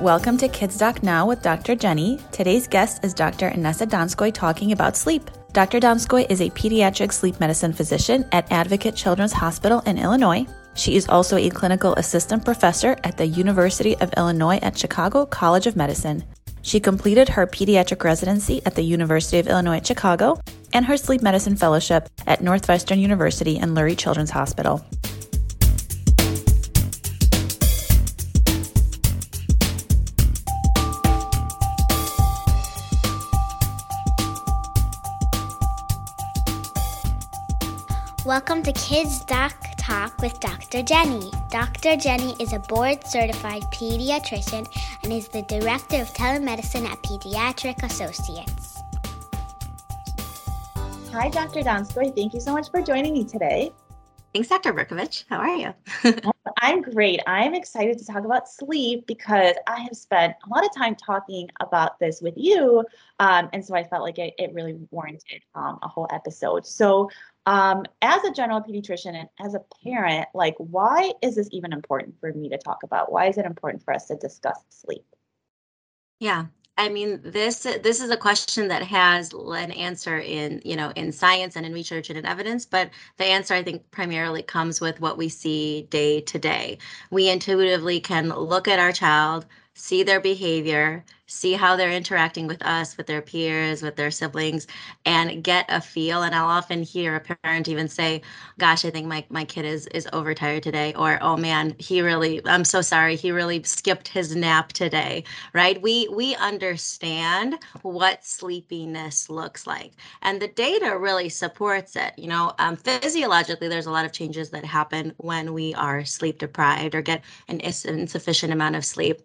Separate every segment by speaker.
Speaker 1: Welcome to Kids Doc Now with Dr. Jenny. Today's guest is Dr. Inessa Donskoy talking about sleep. Dr. Donskoy is a pediatric sleep medicine physician at Advocate Children's Hospital in Illinois. She is also a clinical assistant professor at the University of Illinois at Chicago College of Medicine. She completed her pediatric residency at the University of Illinois at Chicago and her sleep medicine fellowship at Northwestern University and Lurie Children's Hospital.
Speaker 2: Welcome to Kids Doc Talk with Dr. Jenny. Dr. Jenny is a board certified pediatrician and is the director of telemedicine at Pediatric Associates.
Speaker 1: Hi, Dr. Donskoy. Thank you so much for joining me today.
Speaker 3: Thanks, Dr. Berkovich. How are you?
Speaker 1: I'm great. I'm excited to talk about sleep because I have spent a lot of time talking about this with you. Um, and so I felt like it, it really warranted um, a whole episode. So, um, as a general pediatrician and as a parent, like, why is this even important for me to talk about? Why is it important for us to discuss sleep?
Speaker 3: Yeah, I mean, this this is a question that has an answer in you know in science and in research and in evidence, but the answer I think primarily comes with what we see day to day. We intuitively can look at our child, see their behavior, see how they're interacting with us, with their peers, with their siblings, and get a feel. And I'll often hear a parent even say, "Gosh, I think my my kid is is overtired today," or "Oh man, he really I'm so sorry, he really skipped his nap today." Right? We we understand what sleepiness looks like, and the data really supports it. You know, um, physiologically, there's a lot of changes that happen when we are sleep deprived or get an insufficient amount of sleep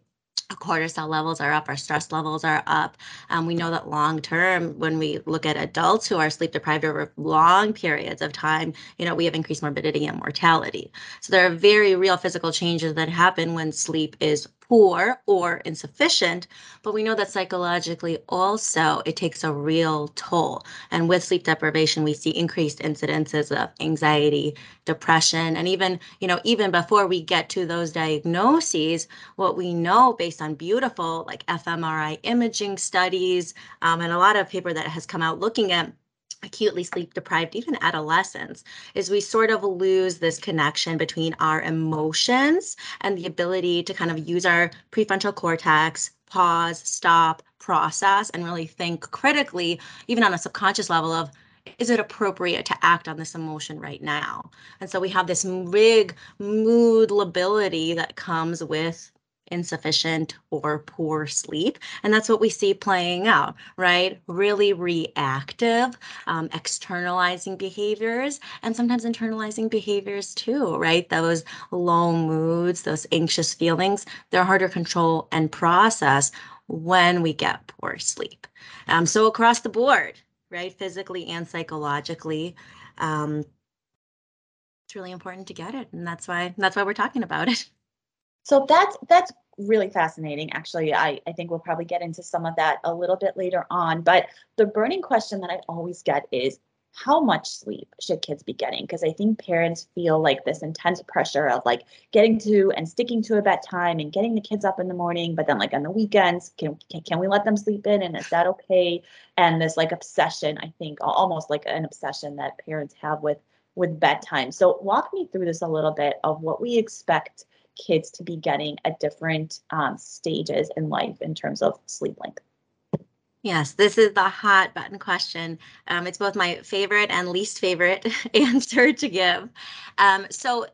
Speaker 3: cortisol levels are up, our stress levels are up. Um, we know that long term, when we look at adults who are sleep deprived over long periods of time, you know, we have increased morbidity and mortality. So there are very real physical changes that happen when sleep is poor or insufficient, but we know that psychologically also it takes a real toll. And with sleep deprivation, we see increased incidences of anxiety, depression, and even, you know, even before we get to those diagnoses, what we know based on beautiful like fMRI imaging studies um, and a lot of paper that has come out looking at acutely sleep deprived, even adolescents, is we sort of lose this connection between our emotions and the ability to kind of use our prefrontal cortex, pause, stop, process, and really think critically, even on a subconscious level of is it appropriate to act on this emotion right now? And so we have this big mood lability that comes with insufficient or poor sleep. And that's what we see playing out, right? Really reactive, um, externalizing behaviors, and sometimes internalizing behaviors too, right? Those low moods, those anxious feelings, they're harder to control and process when we get poor sleep. Um, so across the board, right? Physically and psychologically. Um, it's really important to get it and that's why that's why we're talking about it
Speaker 1: so that's that's really fascinating. Actually, I, I think we'll probably get into some of that a little bit later on. But the burning question that I always get is how much sleep should kids be getting? Because I think parents feel like this intense pressure of like getting to and sticking to a bedtime and getting the kids up in the morning, but then like on the weekends, can can, can we let them sleep in and is that okay? And this like obsession, I think almost like an obsession that parents have with with bedtime. So walk me through this a little bit of what we expect kids to be getting at different um, stages in life in terms of sleep length?
Speaker 3: Yes, this is the hot button question. Um, it's both my favorite and least favorite answer to give. Um, so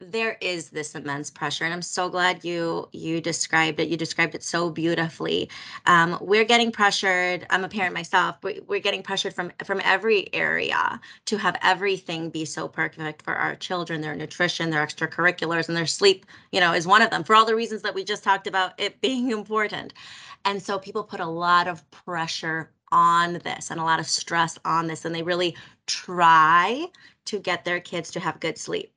Speaker 3: there is this immense pressure and i'm so glad you you described it. You described it so beautifully. Um, we're getting pressured i'm a parent myself but we're getting pressured from from every area to have everything be so perfect for our children. Their nutrition their extracurriculars and their sleep you know is one of them for all the reasons that we just talked about it being important. And so people put a lot of pressure on this and a lot of stress on this and they really try to get their kids to have good sleep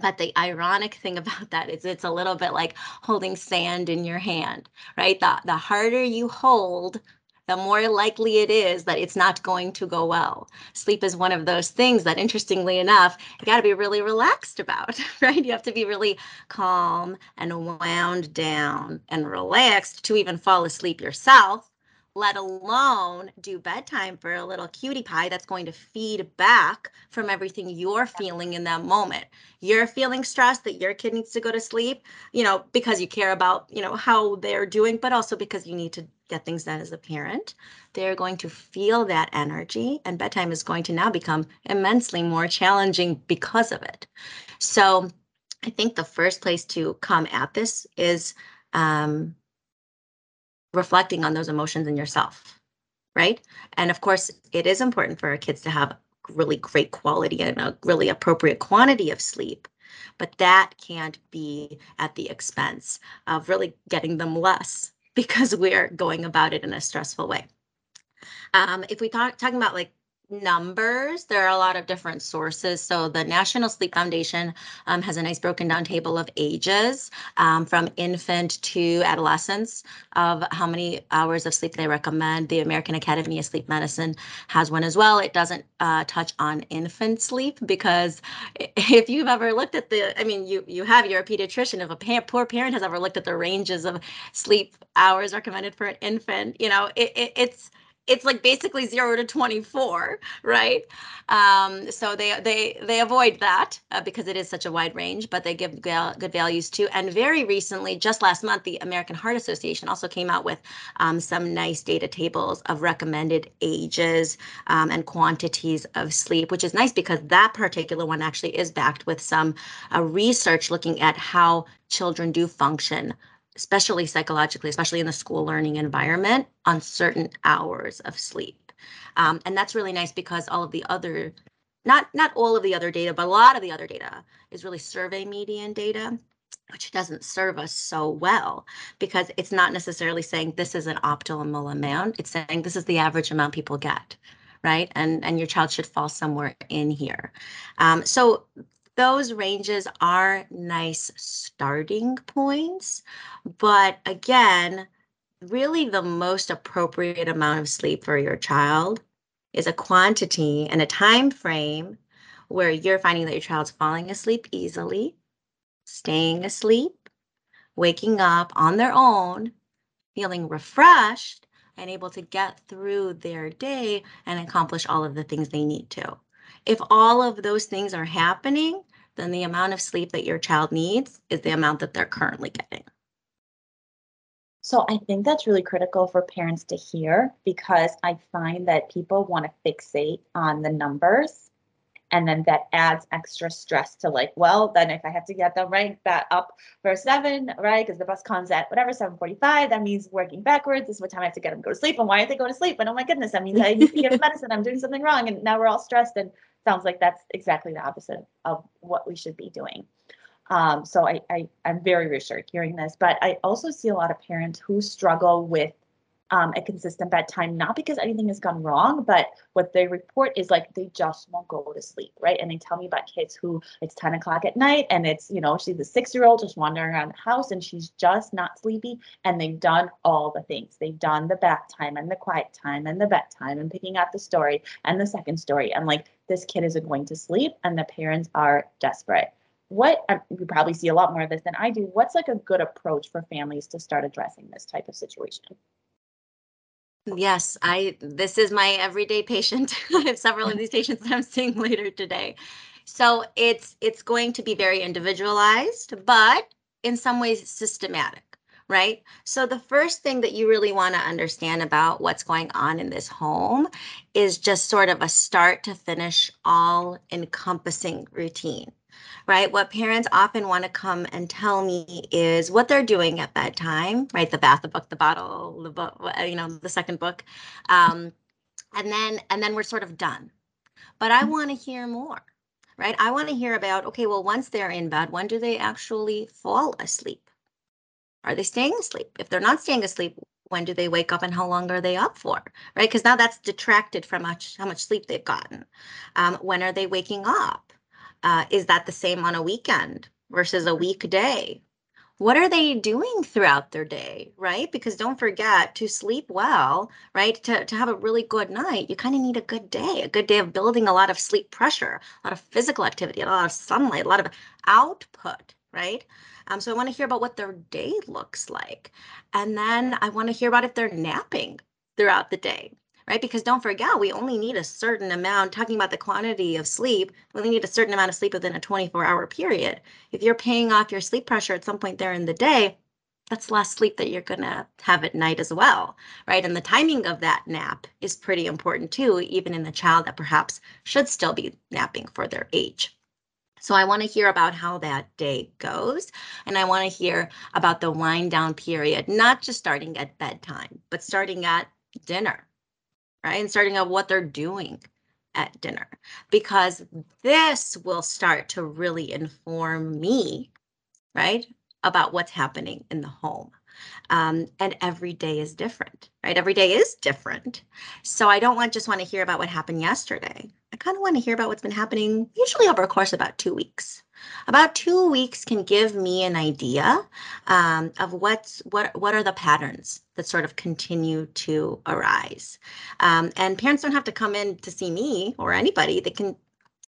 Speaker 3: but the ironic thing about that is it's a little bit like holding sand in your hand, right? The, the harder you hold, the more likely it is that it's not going to go well. Sleep is one of those things that, interestingly enough, you got to be really relaxed about, right? You have to be really calm and wound down and relaxed to even fall asleep yourself let alone do bedtime for a little cutie pie that's going to feed back from everything you're feeling in that moment. You're feeling stressed that your kid needs to go to sleep, you know, because you care about, you know, how they're doing, but also because you need to get things done as a parent. They're going to feel that energy, and bedtime is going to now become immensely more challenging because of it. So I think the first place to come at this is um, reflecting on those emotions in yourself, right? And of course, it is important for our kids to have really great quality and a really appropriate quantity of sleep. But that can't be at the expense of really getting them less because we're going about it in a stressful way. Um, if we talk talking about like numbers. There are a lot of different sources. So the National Sleep Foundation um, has a nice broken down table of ages um, from infant to adolescence of how many hours of sleep they recommend. The American Academy of Sleep Medicine has one as well. It doesn't uh, touch on infant sleep because if you've ever looked at the, I mean, you you have, you're a pediatrician. If a pa poor parent has ever looked at the ranges of sleep hours recommended for an infant, you know, it, it it's it's like basically zero to 24 right? Um, so they they they avoid that uh, because it is such a wide range but they give good values too. And very recently just last month the american heart association also came out with um, some nice data tables of recommended ages um, and quantities of sleep which is nice because that particular one actually is backed with some uh, research looking at how children do function especially psychologically, especially in the school learning environment, on certain hours of sleep. Um, and that's really nice because all of the other, not not all of the other data, but a lot of the other data is really survey median data, which doesn't serve us so well because it's not necessarily saying this is an optimal amount. It's saying this is the average amount people get right? And and your child should fall somewhere in here. Um, so those ranges are nice starting points. But again, really the most appropriate amount of sleep for your child is a quantity and a time frame where you're finding that your child's falling asleep easily, staying asleep, waking up on their own, feeling refreshed, and able to get through their day and accomplish all of the things they need to. If all of those things are happening, then the amount of sleep that your child needs is the amount that they're currently getting.
Speaker 1: So I think that's really critical for parents to hear because I find that people want to fixate on the numbers and then that adds extra stress to like, well, then if I have to get them right back up for seven, right? Because the bus comes at whatever, 7.45, that means working backwards. This is what time I have to get them to go to sleep. And why aren't they going to sleep? And oh my goodness, that means I need to give medicine. I'm doing something wrong. And now we're all stressed. And sounds like that's exactly the opposite of what we should be doing. Um, so I, I, I'm very reassured hearing this, but I also see a lot of parents who struggle with um, a consistent bedtime, not because anything has gone wrong, but what they report is like they just won't go to sleep, right? And they tell me about kids who it's 10 o'clock at night and it's, you know, she's a six year old just wandering around the house and she's just not sleepy. And they've done all the things. They've done the bath time and the quiet time and the bedtime and picking out the story and the second story. And like this kid isn't going to sleep and the parents are desperate what um, you probably see a lot more of this than I do. What's like a good approach for families to start addressing this type of situation?
Speaker 3: Yes, I this is my everyday patient. I have several of mm-hmm. these patients that I'm seeing later today. So it's it's going to be very individualized, but in some ways systematic, right? So the first thing that you really want to understand about what's going on in this home is just sort of a start to finish all encompassing routine right? What parents often want to come and tell me is what they're doing at bedtime, right? The bath, the book, the bottle, the book, you know, the second book. Um, and then and then we're sort of done. But I want to hear more, right? I want to hear about, okay, well, once they're in bed, when do they actually fall asleep? Are they staying asleep? If they're not staying asleep, when do they wake up and how long are they up for right because now that's detracted from much how much sleep they've gotten um, when are they waking up uh, is that the same on a weekend versus a weekday? what are they doing throughout their day, right? Because don't forget to sleep well, right? To, to have a really good night, you kind of need a good day, a good day of building a lot of sleep pressure, a lot of physical activity, a lot of sunlight, a lot of output, right? Um, so I want to hear about what their day looks like. And then I want to hear about if they're napping throughout the day, right? Because don't forget, we only need a certain amount, talking about the quantity of sleep, we only need a certain amount of sleep within a 24 hour period. If you're paying off your sleep pressure at some point there in the day, that's less sleep that you're going to have at night as well, right? And the timing of that nap is pretty important too, even in the child that perhaps should still be napping for their age. So I want to hear about how that day goes. And I want to hear about the wind down period, not just starting at bedtime, but starting at dinner, right? And starting at what they're doing at dinner, because this will start to really inform me, right, about what's happening in the home. Um, and every day is different, right? Every day is different. So I don't want just want to hear about what happened yesterday. Kind of want to hear about what's been happening usually over a course of about two weeks. About two weeks can give me an idea um, of what's what what are the patterns that sort of continue to arise. Um, and parents don't have to come in to see me or anybody. They can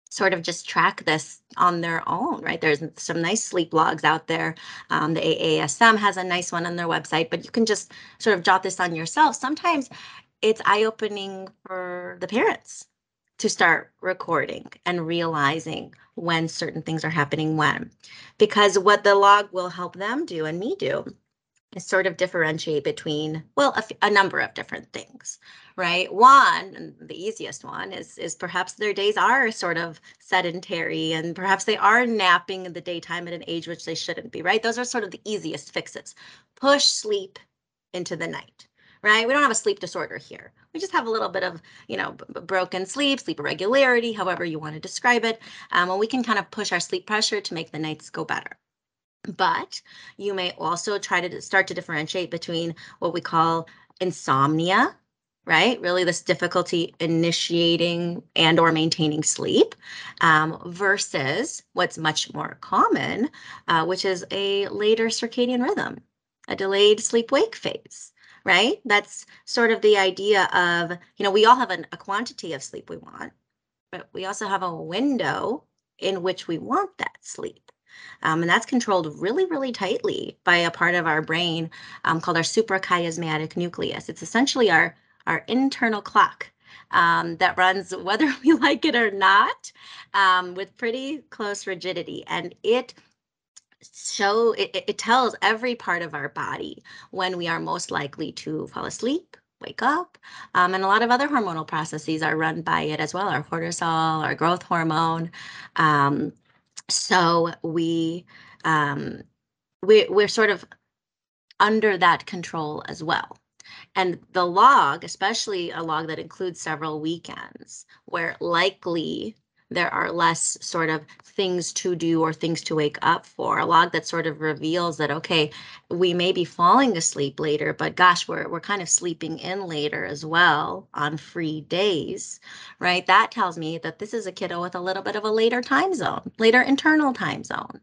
Speaker 3: sort of just track this on their own, right? There's some nice sleep logs out there. Um, the AASM has a nice one on their website, but you can just sort of jot this on yourself. Sometimes it's eye opening for the parents to start recording and realizing when certain things are happening when. Because what the log will help them do and me do is sort of differentiate between well a, number of different things right? One the easiest one is is perhaps their days are sort of sedentary and perhaps they are napping in the daytime at an age which they shouldn't be right? Those are sort of the easiest fixes. Push sleep into the night right? We don't have a sleep disorder here. We just have a little bit of you know broken sleep sleep irregularity however you want to describe it um, and we can kind of push our sleep pressure to make the nights go better. But you may also try to start to differentiate between what we call insomnia, right? Really this difficulty initiating and or maintaining sleep um, versus what's much more common, uh, which is a later circadian rhythm, a delayed sleep-wake phase, right? That's sort of the idea of, you know, we all have an, a quantity of sleep we want, but we also have a window in which we want that sleep. Um, and that's controlled really, really tightly by a part of our brain um, called our suprachiasmatic nucleus. It's essentially our, our internal clock um, that runs whether we like it or not um, with pretty close rigidity. And it show it, it tells every part of our body when we are most likely to fall asleep wake up. Um, and a lot of other hormonal processes are run by it as well, our cortisol, our growth hormone. Um, so we um, we we're sort of under that control as well. And the log, especially a log that includes several weekends, where likely there are less sort of things to do or things to wake up for. A log that sort of reveals that okay, we may be falling asleep later, but gosh, we're we're kind of sleeping in later as well on free days, right? That tells me that this is a kiddo with a little bit of a later time zone, later internal time zone.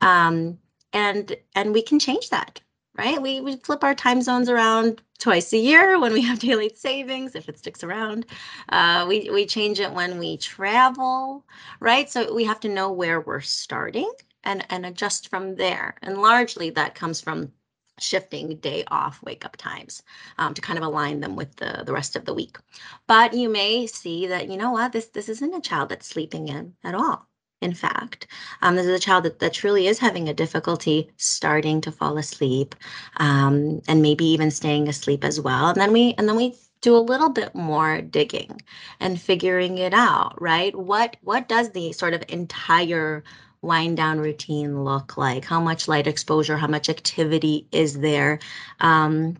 Speaker 3: Um, and and we can change that right? We, we flip our time zones around twice a year when we have daylight savings, if it sticks around. Uh, we, we change it when we travel, right? So we have to know where we're starting and, and adjust from there. And largely that comes from shifting day off wake up times um, to kind of align them with the, the rest of the week. But you may see that, you know what, this, this isn't a child that's sleeping in at all in fact. Um, this is a child that, that truly is having a difficulty starting to fall asleep um, and maybe even staying asleep as well. And then we and then we do a little bit more digging and figuring it out, right? What what does the sort of entire wind down routine look like? How much light exposure, how much activity is there? Um,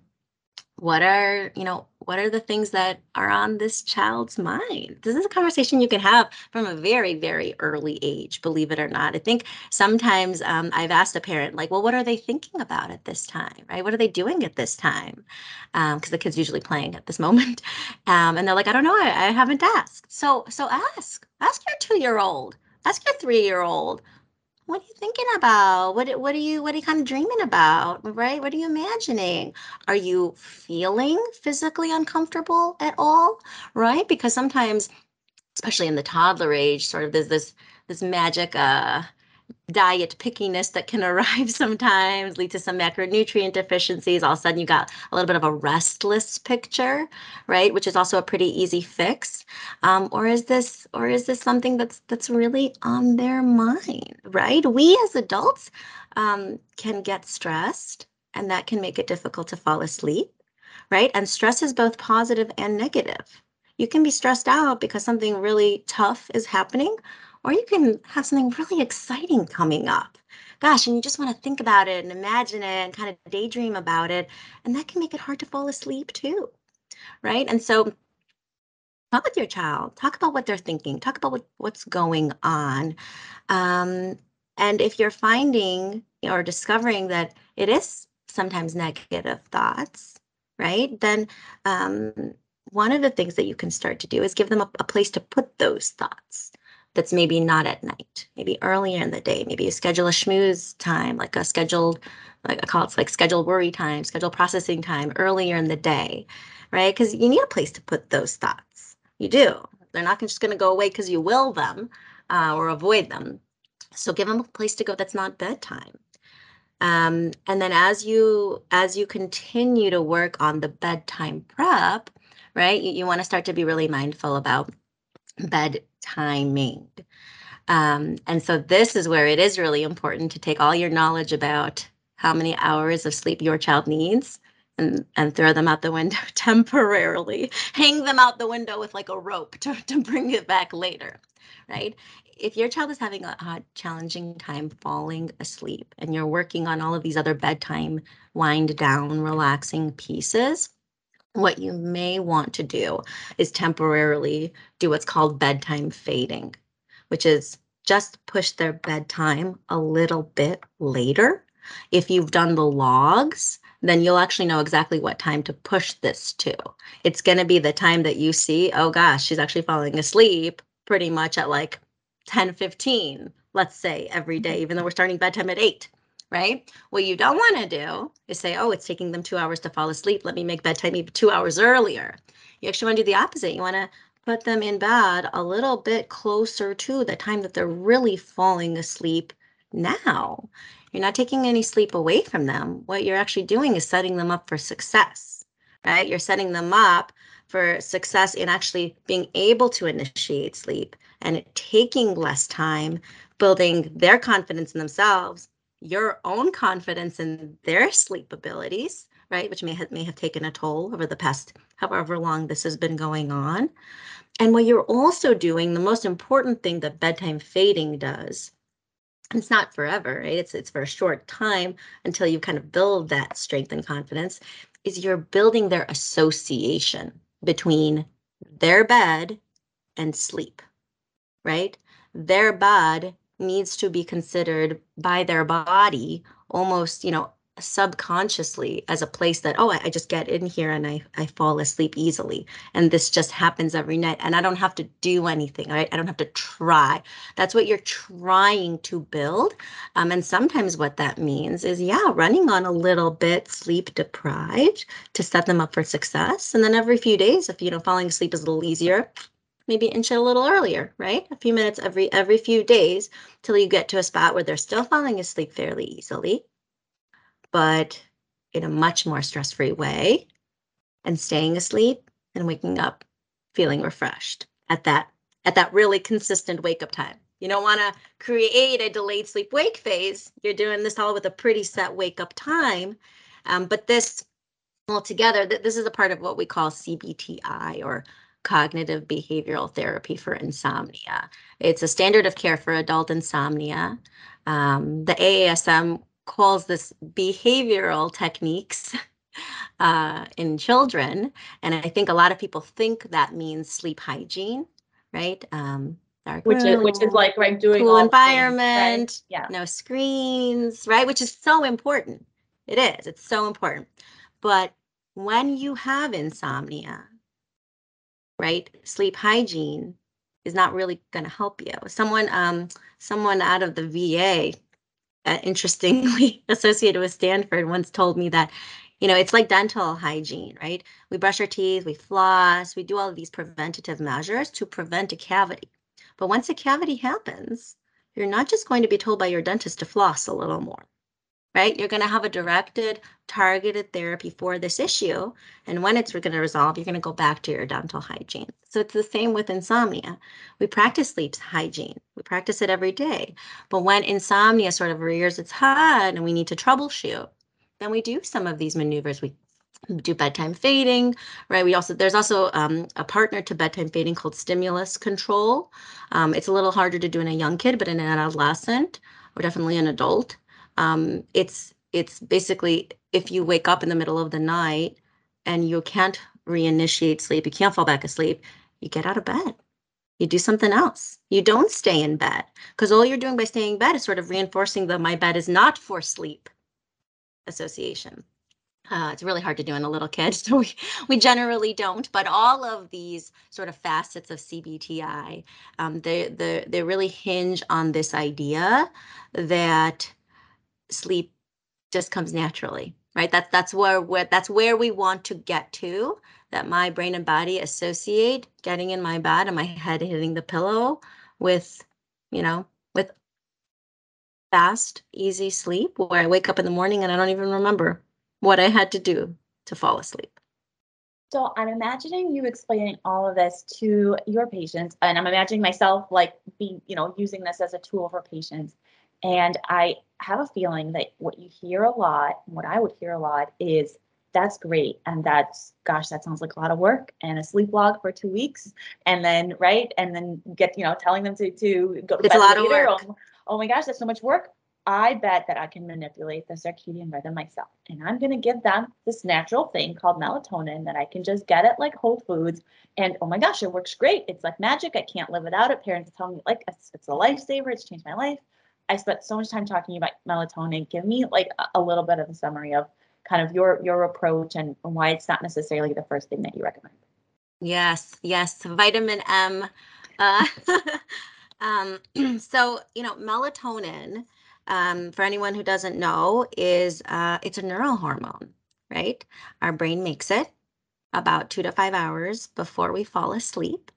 Speaker 3: what are, you know, what are the things that are on this child's mind? This is a conversation you can have from a very, very early age, believe it or not. I think sometimes um, I've asked a parent, like, well, what are they thinking about at this time, right? What are they doing at this time? Because um, the kid's usually playing at this moment. Um, and they're like, I don't know, I, I haven't asked. So, so ask, ask your two-year-old, ask your three-year-old, what are you thinking about? What what are you what are you kind of dreaming about? Right? What are you imagining? Are you feeling physically uncomfortable at all? Right? Because sometimes, especially in the toddler age, sort of there's this this magic uh diet pickiness that can arrive sometimes, lead to some macronutrient deficiencies. All of a sudden, you got a little bit of a restless picture, right? Which is also a pretty easy fix. Um, or is this, or is this something that's that's really on their mind, right? We as adults um, can get stressed, and that can make it difficult to fall asleep, right? And stress is both positive and negative. You can be stressed out because something really tough is happening, or you can have something really exciting coming up. Gosh, and you just want to think about it and imagine it and kind of daydream about it. And that can make it hard to fall asleep too. Right. And so talk with your child, talk about what they're thinking, talk about what, what's going on. Um, and if you're finding or discovering that it is sometimes negative thoughts, right, then um, one of the things that you can start to do is give them a, a place to put those thoughts that's maybe not at night, maybe earlier in the day. Maybe you schedule a schmooze time, like a scheduled, like I call it like scheduled worry time, scheduled processing time earlier in the day, right? Because you need a place to put those thoughts. You do. They're not just going to go away because you will them uh, or avoid them. So give them a place to go that's not bedtime. Um, and then as you as you continue to work on the bedtime prep, right? You, you want to start to be really mindful about bed timing. Um, and so this is where it is really important to take all your knowledge about how many hours of sleep your child needs and, and throw them out the window temporarily, hang them out the window with like a rope to, to bring it back later, right? If your child is having a, a challenging time falling asleep and you're working on all of these other bedtime wind down, relaxing pieces, what you may want to do is temporarily do what's called bedtime fading, which is just push their bedtime a little bit later. If you've done the logs, then you'll actually know exactly what time to push this to. It's going to be the time that you see, oh gosh, she's actually falling asleep pretty much at like 10 15, let's say every day, even though we're starting bedtime at 8 right? What you don't want to do is say, oh, it's taking them two hours to fall asleep. Let me make bedtime two hours earlier. You actually want to do the opposite. You want to put them in bed a little bit closer to the time that they're really falling asleep now. You're not taking any sleep away from them. What you're actually doing is setting them up for success, right? You're setting them up for success in actually being able to initiate sleep and taking less time building their confidence in themselves your own confidence in their sleep abilities, right, which may have, may have taken a toll over the past however long this has been going on. And what you're also doing, the most important thing that bedtime fading does, it's not forever, right? It's it's for a short time until you kind of build that strength and confidence, is you're building their association between their bed and sleep, right? Their bed needs to be considered by their body almost, you know, subconsciously as a place that oh I, I, just get in here and I, I fall asleep easily and this just happens every night and i don't have to do anything right? I don't have to try. That's what you're trying to build um, and sometimes what that means is yeah running on a little bit sleep deprived to set them up for success and then every few days if you know falling asleep is a little easier maybe inch it a little earlier, right? A few minutes every every few days till you get to a spot where they're still falling asleep fairly easily, but in a much more stress-free way and staying asleep and waking up feeling refreshed at that at that really consistent wake up time. You don't want to create a delayed sleep wake phase. You're doing this all with a pretty set wake up time. Um, but this altogether, th- this is a part of what we call CBTI or cognitive behavioral therapy for insomnia. It's a standard of care for adult insomnia. Um, the AASM calls this behavioral techniques uh, in children. And I think a lot of people think that means sleep hygiene, right? Um,
Speaker 1: which is which is like right doing
Speaker 3: cool environment,
Speaker 1: things, right?
Speaker 3: yeah, no screens, right? Which is so important. It is. It's so important. But when you have insomnia, right? Sleep hygiene is not really going to help you. Someone, um, someone out of the VA, uh, interestingly associated with Stanford, once told me that, you know, it's like dental hygiene, right? We brush our teeth, we floss, we do all these preventative measures to prevent a cavity. But once a cavity happens, you're not just going to be told by your dentist to floss a little more right? You're going to have a directed, targeted therapy for this issue. And when it's going to resolve, you're going to go back to your dental hygiene. So it's the same with insomnia. We practice sleep hygiene, we practice it every day. But when insomnia sort of rears its head and we need to troubleshoot, then we do some of these maneuvers. We do bedtime fading, right? We also there's also um, a partner to bedtime fading called stimulus control. Um, it's a little harder to do in a young kid, but in an adolescent or definitely an adult, um, it's it's basically if you wake up in the middle of the night and you can't reinitiate sleep, you can't fall back asleep, you get out of bed. You do something else. You don't stay in bed because all you're doing by staying in bed is sort of reinforcing the my bed is not for sleep association. Uh, it's really hard to do in a little kid, so we, we generally don't. But all of these sort of facets of CBTI, um, they, they, they really hinge on this idea that sleep just comes naturally, right? That's that's where, where that's where we want to get to. That my brain and body associate getting in my bed and my head hitting the pillow with, you know, with fast, easy sleep where I wake up in the morning and I don't even remember what I had to do to fall asleep.
Speaker 1: So I'm imagining you explaining all of this to your patients, and I'm imagining myself like being, you know, using this as a tool for patients. And I have a feeling that what you hear a lot, what I would hear a lot is that's great. And that's, gosh, that sounds like a lot of work and a sleep log for two weeks. And then, right. And then get, you know, telling them to, to go to
Speaker 3: it's
Speaker 1: bed
Speaker 3: a lot
Speaker 1: later.
Speaker 3: of work.
Speaker 1: Oh, oh my gosh, that's so much work. I bet that I can manipulate the circadian rhythm myself. And I'm going to give them this natural thing called melatonin that I can just get at like Whole Foods. And oh my gosh, it works great. It's like magic. I can't live without it. Parents tell me like it's, it's a lifesaver. It's changed my life. I spent so much time talking about melatonin. Give me like a, little bit of a summary of kind of your your approach and why it's not necessarily the first thing that you recommend.
Speaker 3: Yes, yes, vitamin M. Uh, um, so you know, melatonin. Um, for anyone who doesn't know, is uh, it's a neural hormone, right? Our brain makes it about two to five hours before we fall asleep.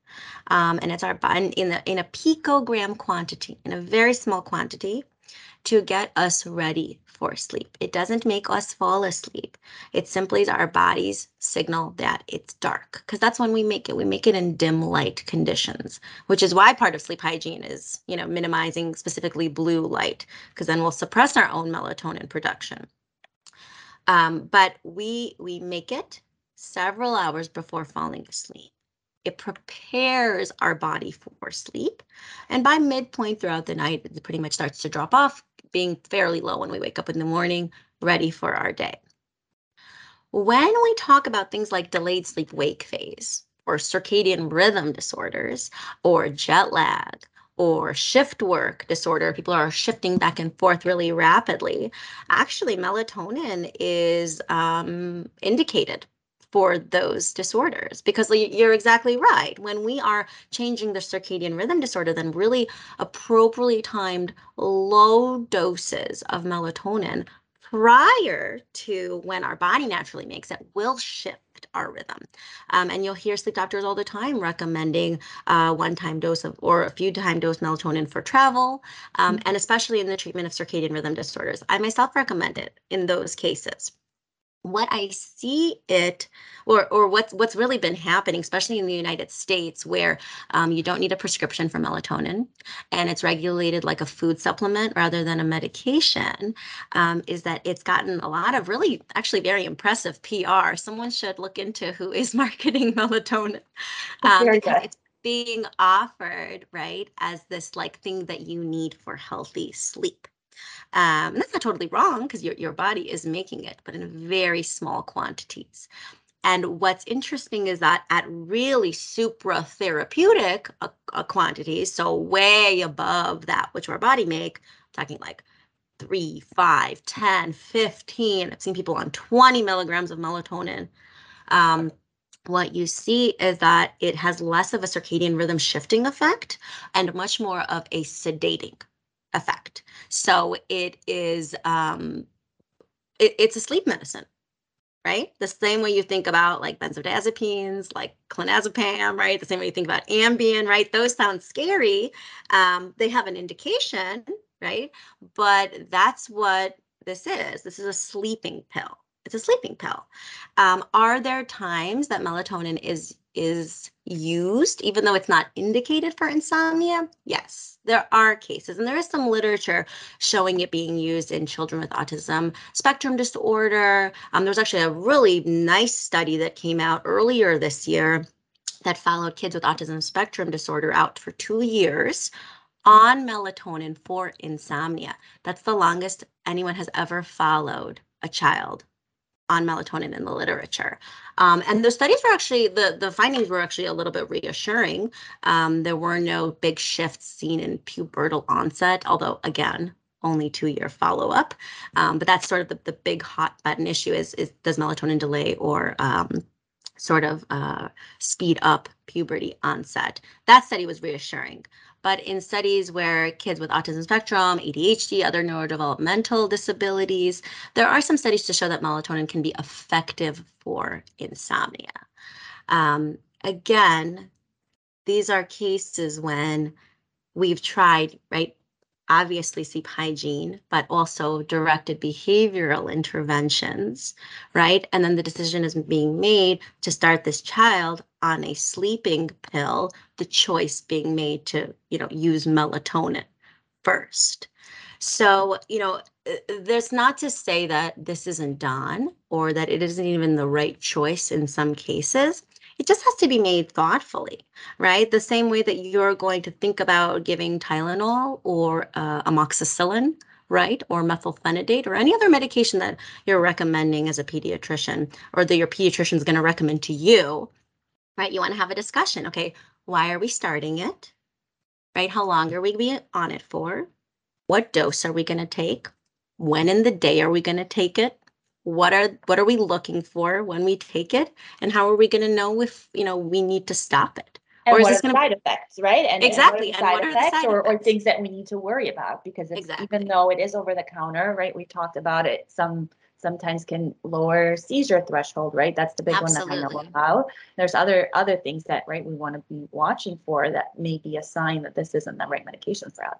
Speaker 3: Um, and it's our in the in a picogram quantity, in a very small quantity, to get us ready for sleep. It doesn't make us fall asleep. It simply is our body's signal that it's dark because that's when we make it. We make it in dim light conditions, which is why part of sleep hygiene is, you know, minimizing specifically blue light because then we'll suppress our own melatonin production. Um, but we we make it several hours before falling asleep. It prepares our body for sleep. And by midpoint throughout the night, it pretty much starts to drop off, being fairly low when we wake up in the morning, ready for our day. When we talk about things like delayed sleep wake phase, or circadian rhythm disorders, or jet lag, or shift work disorder, people are shifting back and forth really rapidly. Actually, melatonin is um, indicated for those disorders because you're exactly right. When we are changing the circadian rhythm disorder, then really appropriately timed low doses of melatonin prior to when our body naturally makes it will shift our rhythm. Um, and you'll hear sleep doctors all the time recommending uh, one time dose of or a few time dose melatonin for travel, um, mm-hmm. and especially in the treatment of circadian rhythm disorders. I myself recommend it in those cases what I see it, or or what's what's really been happening, especially in the United States, where um, you don't need a prescription for melatonin, and it's regulated like a food supplement rather than a medication, um, is that it's gotten a lot of really actually very impressive PR. Someone should look into who is marketing melatonin um, because it's being offered right as this like thing that you need for healthy sleep. Um, and that's not totally wrong because your, your body is making it, but in very small quantities. And what's interesting is that at really supra therapeutic uh, uh, quantities, so way above that which our body make, talking like three, five, 10, 15. I've seen people on 20 milligrams of melatonin. Um, what you see is that it has less of a circadian rhythm shifting effect and much more of a sedating effect. So it is um, it, it's a sleep medicine, right? The same way you think about like benzodiazepines, like clonazepam, right? The same way you think about Ambien, right? Those sound scary. Um, they have an indication, right? But that's what this is. This is a sleeping pill. It's a sleeping pill. Um, are there times that melatonin is is used, even though it's not indicated for insomnia? Yes, there are cases, and there is some literature showing it being used in children with autism spectrum disorder. Um, there was actually a really nice study that came out earlier this year that followed kids with autism spectrum disorder out for two years on melatonin for insomnia. That's the longest anyone has ever followed a child on melatonin in the literature. Um, and the studies were actually, the, the findings were actually a little bit reassuring. Um, there were no big shifts seen in pubertal onset, although again, only two year follow up. Um, but that's sort of the, the big hot button issue is, is does melatonin delay or um, sort of uh, speed up puberty onset? That study was reassuring. But in studies where kids with autism spectrum, ADHD, other neurodevelopmental disabilities, there are some studies to show that melatonin can be effective for insomnia. Um, again, these are cases when we've tried, right, obviously sleep hygiene, but also directed behavioral interventions, right? And then the decision is being made to start this child on a sleeping pill, the choice being made to, you know, use melatonin first. So, you know, uh, there's not to say that this isn't done or that it isn't even the right choice in some cases it just has to be made thoughtfully, right? The same way that you're going to think about giving Tylenol or uh, amoxicillin, right? Or methylphenidate or any other medication that you're recommending as a pediatrician or that your pediatrician is going to recommend to you, right? You want to have a discussion. Okay, why are we starting it? Right? How long are we be on it for? What dose are we going to take? When in the day are we going to take it? What are what are we looking for when we take it? And how are we going to know if you know we need to stop it?
Speaker 1: And
Speaker 3: or is
Speaker 1: are the
Speaker 3: gonna...
Speaker 1: side effects right?
Speaker 3: And exactly
Speaker 1: and what are the side, effects, side or, effects, or, things that we need to worry about? Because exactly. even though it is over the counter right we talked about it some sometimes can lower seizure threshold right? That's the big Absolutely. one that i know about. There's other other things that right we want to be watching for that may be a sign that this isn't the right medication for us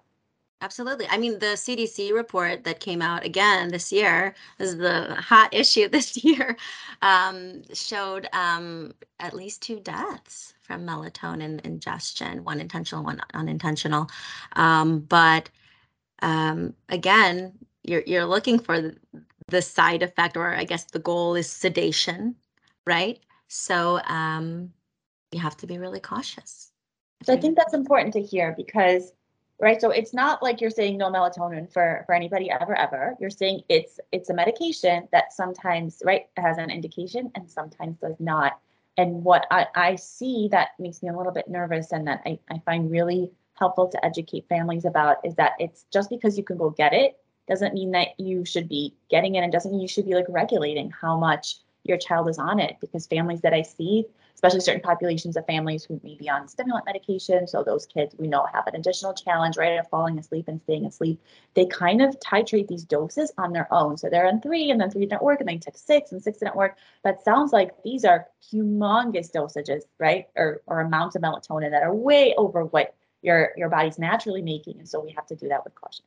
Speaker 3: Absolutely. I mean, the CDC report that came out again this year, this is the hot issue this year, um, showed um, at least two deaths from melatonin ingestion, one intentional, one unintentional. Um, but um, again, you're, you're looking for the, side effect, or I guess the goal is sedation, right? So um, you have to be really cautious.
Speaker 1: So I think that's important to hear because right? So it's not like you're saying no melatonin for for anybody ever ever. You're saying it's it's a medication that sometimes right has an indication and sometimes does not. And what i, I see that makes me a little bit nervous and that I, I find really helpful to educate families about is that it's just because you can go get it doesn't mean that you should be getting it and doesn't mean you should be like regulating how much your child is on it because families that i see especially certain populations of families who may be on stimulant medication. So those kids we know have an additional challenge right of falling asleep and staying asleep. They kind of titrate these doses on their own. So they're on three and then three didn't work and they took six and six didn't work. That sounds like these are humongous dosages, right? Or or amounts of melatonin that are way over what your your body's naturally making. And so we have to do that with caution.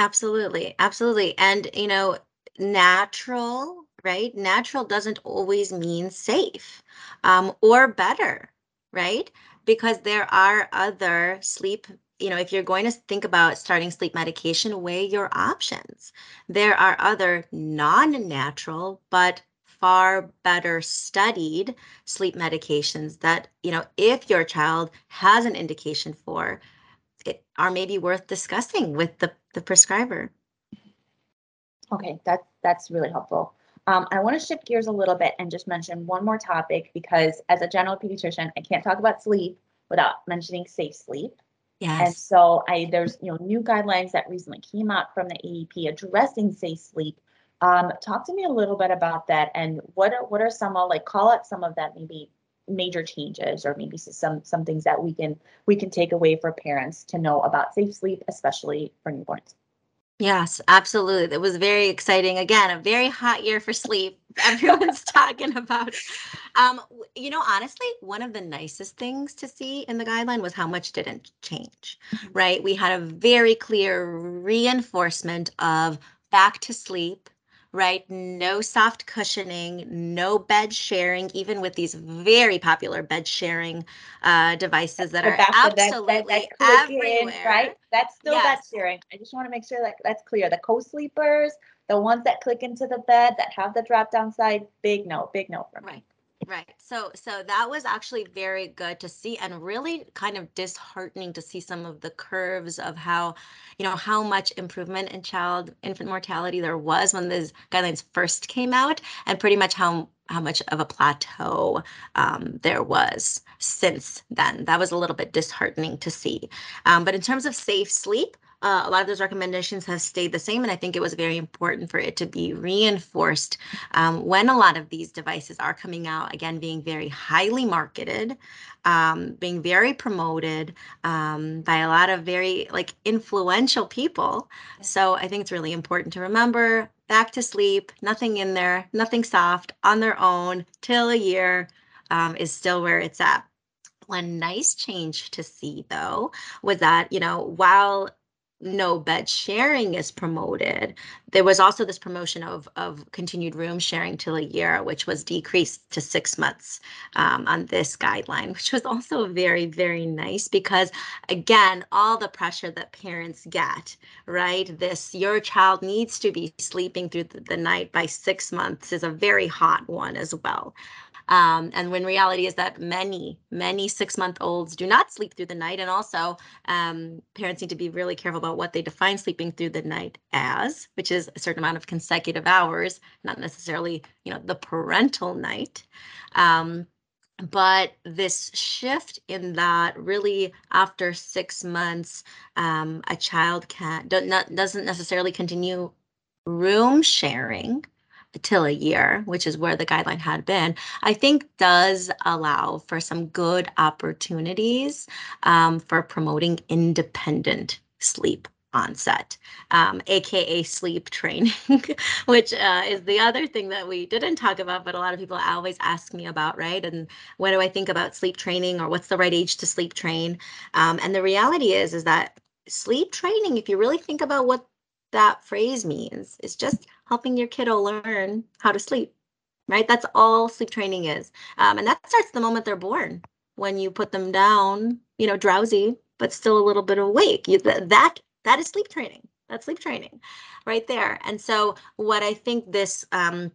Speaker 3: Absolutely. Absolutely. And you know, natural right? Natural doesn't always mean safe um, or better, right? Because there are other sleep, you know, if you're going to think about starting sleep medication, weigh your options. There are other non natural, but far better studied sleep medications that, you know, if your child has an indication for, it are maybe worth discussing with the, the prescriber.
Speaker 1: Okay, that, that's really helpful. Um, I want to shift gears a little bit and just mention one more topic because as a general pediatrician, I can't talk about sleep without mentioning safe sleep. Yes. And so I there's you know new guidelines that recently came out from the AAP addressing safe sleep Um, talk to me a little bit about that and what are, what are some of like call out some of that maybe major changes or maybe some some things that we can we can take away for parents to know about safe sleep, especially for newborns.
Speaker 3: Yes, absolutely. It was very exciting. Again, a very hot year for sleep. Everyone's talking about it. Um, you know, honestly, one of the nicest things to see in the guideline was how much didn't change, mm-hmm. right? We had a very clear reinforcement of back to sleep right? No soft cushioning, no bed sharing, even with these very popular bed sharing uh, devices that are absolutely that, that, everywhere.
Speaker 1: In, right? That's still yes. bed sharing. I just want to make sure that that's clear. The co-sleepers, the ones that click into the bed that have the drop down side, big no, big no for me.
Speaker 3: Right. Right. So so that was actually very good to see and really kind of disheartening to see some of the curves of how, you know, how much improvement in child infant mortality there was when these guidelines first came out and pretty much how how much of a plateau um, there was since then. That was a little bit disheartening to see. Um, but in terms of safe sleep, uh, a lot of those recommendations have stayed the same, and I think it was very important for it to be reinforced um, when a lot of these devices are coming out, again, being very highly marketed, um, being very promoted um, by a lot of very like influential people. So I think it's really important to remember back to sleep, nothing in there, nothing soft on their own till a year um, is still where it's at. One nice change to see though was that, you know, while no bed sharing is promoted, there was also this promotion of, of continued room sharing till a year, which was decreased to six months um, on this guideline, which was also very, very nice because, again, all the pressure that parents get, right? This, your child needs to be sleeping through the, the night by six months is a very hot one as well. Um, and when reality is that many, many six month olds do not sleep through the night. And also, um, parents need to be really careful about what they define sleeping through the night as, which is a certain amount of consecutive hours, not necessarily, you know, the parental night. Um, but this shift in that really after six months um, a child can do, not, doesn't necessarily continue room sharing till a year, which is where the guideline had been, I think does allow for some good opportunities um, for promoting independent sleep onset, um, aka sleep training, which uh, is the other thing that we didn't talk about, but a lot of people always ask me about, right? And what do I think about sleep training, or what's the right age to sleep train? Um, and the reality is, is that sleep training, if you really think about what that phrase means, is just helping your kiddo learn how to sleep, right? That's all sleep training is. Um, and that starts the moment they're born when you put them down, you know, drowsy, but still a little bit awake. You, that, that is sleep training. That's sleep training right there. And so what I think this, um,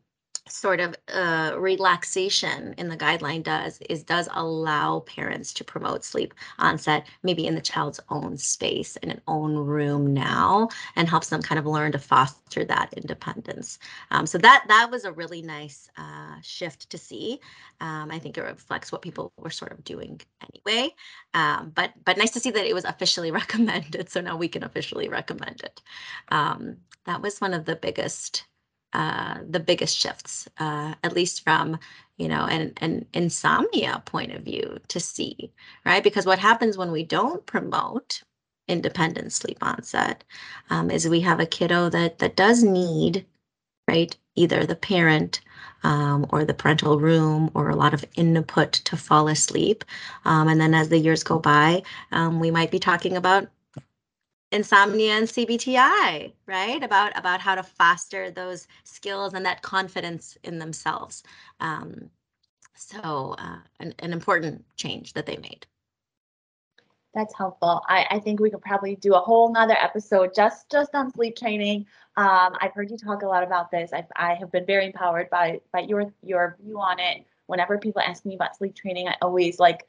Speaker 3: sort of uh, relaxation in the guideline does is does allow parents to promote sleep onset maybe in the child's own space in an own room now and helps them kind of learn to foster that independence. Um, so that that was a really nice uh, shift to see. Um, i think it reflects what people were sort of doing anyway. Um, but but nice to see that it was officially recommended. So now we can officially recommend it. Um, that was one of the biggest uh, the biggest shifts, uh, at least from you know an, an insomnia point of view to see, right? Because what happens when we don't promote independent sleep onset um, is we have a kiddo that that does need right either the parent um, or the parental room or a lot of input to fall asleep um, and then as the years go by um, we might be talking about insomnia and CBTI, right? About about how to foster those skills and that confidence in themselves. Um, so uh, an, an important change that they made.
Speaker 1: That's helpful. I, I think we could probably do a whole nother episode just just on sleep training. Um, I've heard you talk a lot about this. I've, I have been very empowered by by your your view on it. Whenever people ask me about sleep training, I always like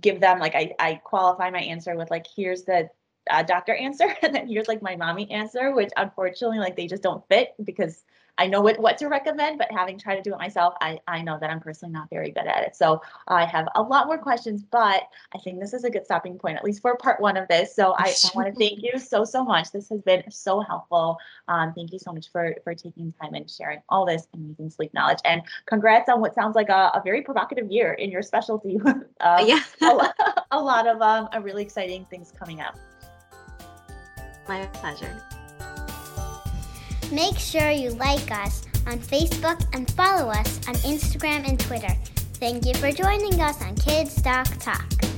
Speaker 1: give them like I, I qualify my answer with like here's the uh, doctor answer, and then here's like my mommy answer, which unfortunately like they just don't fit because I know what, what to recommend, but having tried to do it myself, I, I know that I'm personally not very good at it. So I have a lot more questions, but I think this is a good stopping point, at least for part one of this. So I, I want to thank you so, so much. This has been so helpful. Um, thank you so much for, for taking time and sharing all this amazing sleep knowledge. And congrats on what sounds like a, a very provocative year in your specialty.
Speaker 3: uh, yeah.
Speaker 1: a, lot, a lot of um, really exciting things coming up.
Speaker 3: My pleasure.
Speaker 2: Make sure you like us on Facebook and follow us on Instagram and Twitter. Thank you for joining us on Kids Doc Talk.